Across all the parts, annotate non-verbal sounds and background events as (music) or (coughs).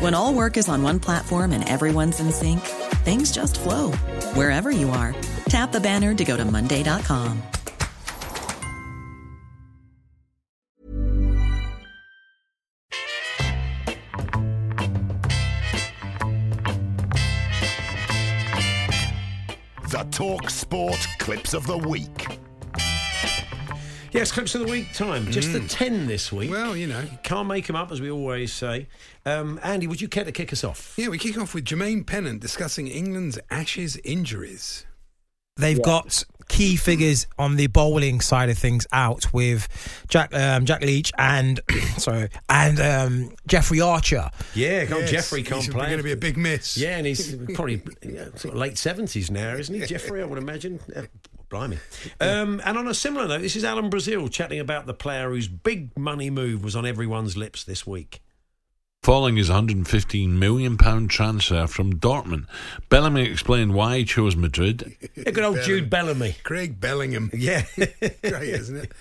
When all work is on one platform and everyone's in sync, things just flow wherever you are. Tap the banner to go to Monday.com. The Talk Sport Clips of the Week. Yes, clips of the week time. Just the 10 this week. Well, you know. Can't make them up, as we always say. Um, Andy, would you care to kick us off? Yeah, we kick off with Jermaine Pennant discussing England's Ashes injuries. They've got key figures on the bowling side of things out with Jack um, Jack Leach and (coughs) sorry and um, Jeffrey Archer. Yeah, can't Yes, Jeffrey can't play. he's play. going to be a big miss. Yeah, and he's probably yeah, sort of late 70s now, isn't he, (laughs) Jeffrey? I would imagine. Blimey. Um, and on a similar note, this is Alan Brazil chatting about the player whose big money move was on everyone's lips this week. Following his £115 million transfer from Dortmund, Bellamy explained why he chose Madrid. (laughs) Yeah, good old Jude Bellamy. Craig Bellingham. Yeah. (laughs) Great, isn't it?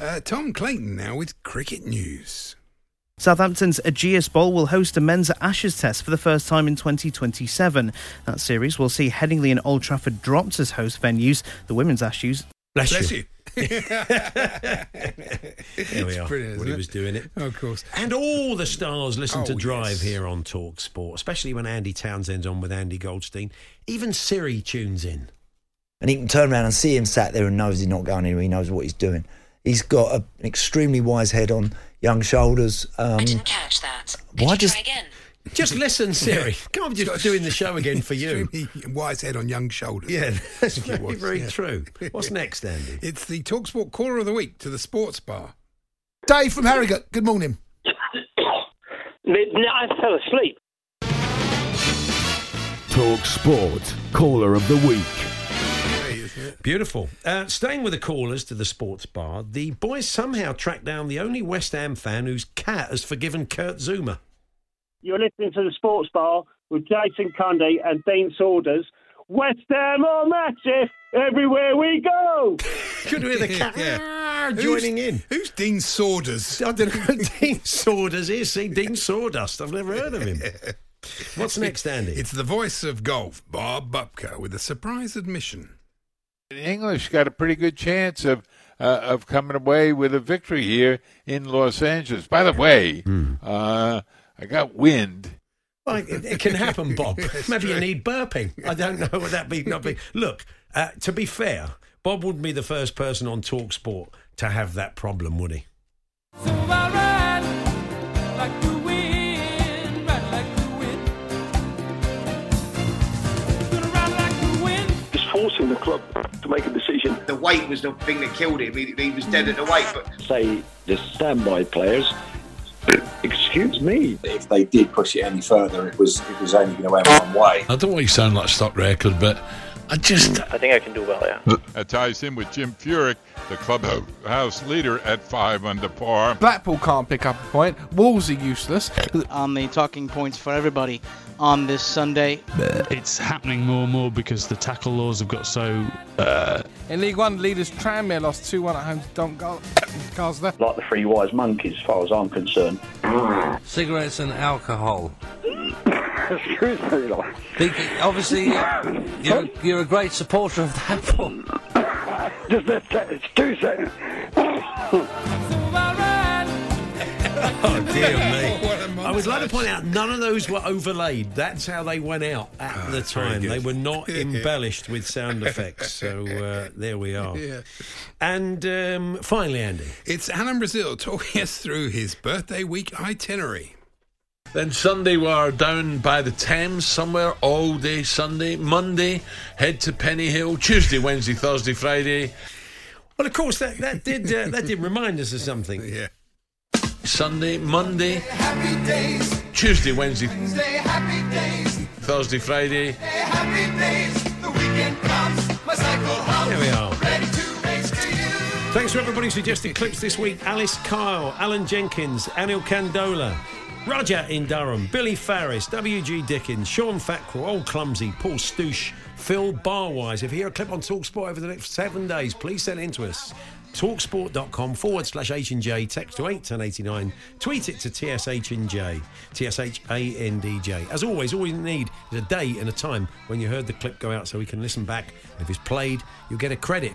Uh, Tom Clayton now with cricket news. Southampton's Ageas Bowl will host a men's Ashes test for the first time in 2027. That series will see Headingley and Old Trafford dropped as host venues. The women's Ashes Bless, Bless you. you. (laughs) There we It's are. brilliant, when isn't he it? was doing it. Oh, of course. And all the stars listen Oh, to Drive yes. here on Talk Sport, especially when Andy Townsend's on with Andy Goldstein. Even Siri tunes in. and he can turn around and see him sat there and knows he's not going anywhere. He knows what he's doing. He's got a, an extremely wise head on young shoulders. Um, I didn't catch that. Why Could you just- try again? Just listen, Siri. Can't be just doing the show again for you. (laughs) Extremely wise head on young shoulders. Yeah, (laughs) that's That's very, was, very yeah. true. What's (laughs) next, Andy? It's the Talksport Caller of the Week to the Sports Bar. Dave from Harrogate. Good morning. I fell asleep. Talk Sport Caller of the Week. Great, isn't it? Beautiful. Uh, staying with the callers to the sports bar, the boys somehow tracked down the only West Ham fan whose cat has forgiven Kurt Zouma. You're listening to the Sports Bar with Jason Cundy and Dean Saunders. West Ham are massive everywhere we go. (laughs) Could hear the cat Yeah. ah, joining in. Who's Dean Saunders? I don't know who Dean Saunders is. See, Dean Sawdust. I've never heard of him. (laughs) What's next, Andy? It's the voice of golf, Bob Bubka, with a surprise admission. The English got a pretty good chance of uh, of coming away with a victory here in Los Angeles. By the way, uh, I got wind. Well, it, it can happen, (laughs) Bob. Maybe you need burping. I don't know what that be. Not be. Look, uh, to be fair, Bob wouldn't be the first person on Talk Sport to have that problem, would he? Just forcing the club to make a decision. The weight was the thing that killed him. He, he was dead at the weight, but Say the standby players. Excuse me. If they did push it any further, it was it was only going to end one way. I don't want to sound like a stock record, but I just. I think I can do well, yeah. That ties in with Jim Furyk, the clubhouse leader at five under par. Blackpool can't pick up a point. Wolves are useless. on the talking points for everybody on this Sunday. It's happening more and more because the tackle laws have got so. Uh, In League One, leaders Tranmere lost 2 1 at home to Doncaster. Like the three wise monkeys, as far as I'm concerned. Cigarettes and alcohol. Excuse me, like. Think- Obviously, you're, you're a great supporter of (laughs) that. Paul. Just a sec- it's two seconds. (laughs) Oh dear me! What a I would like to point out none of those were overlaid. That's how they went out at Ah, the time. They were not (laughs) embellished with sound effects. So uh, there we are. Yeah. And um, finally, Andy. It's Alan Brazil talking us through his birthday week itinerary. Then Sunday we're down by the Thames somewhere all day Sunday. Monday head to Pennyhill. Tuesday, Wednesday, Thursday, Friday. Well, of course, that, that did uh, that did remind us of something. (laughs) Yeah. Sunday, Monday, Tuesday, Wednesday, Thursday, Friday. There we are. Thanks for everybody who suggested clips this week. Alice Kyle, Alan Jenkins, Anil Candola, Roger in Durham, Billy Farris, W.G. Dickens, Sean Fackrell, Old Clumsy, Paul Stoosh, Phil Barwise. If you hear a clip on TalkSport over the next seven days, please send it in to us. Talksport.com forward slash H and J, text to 81089, tweet it to TSH and J, T-S-H-A-N-D-J. As always, all you need is a day and a time when you heard the clip go out so we can listen back. If it's played, you'll get a credit.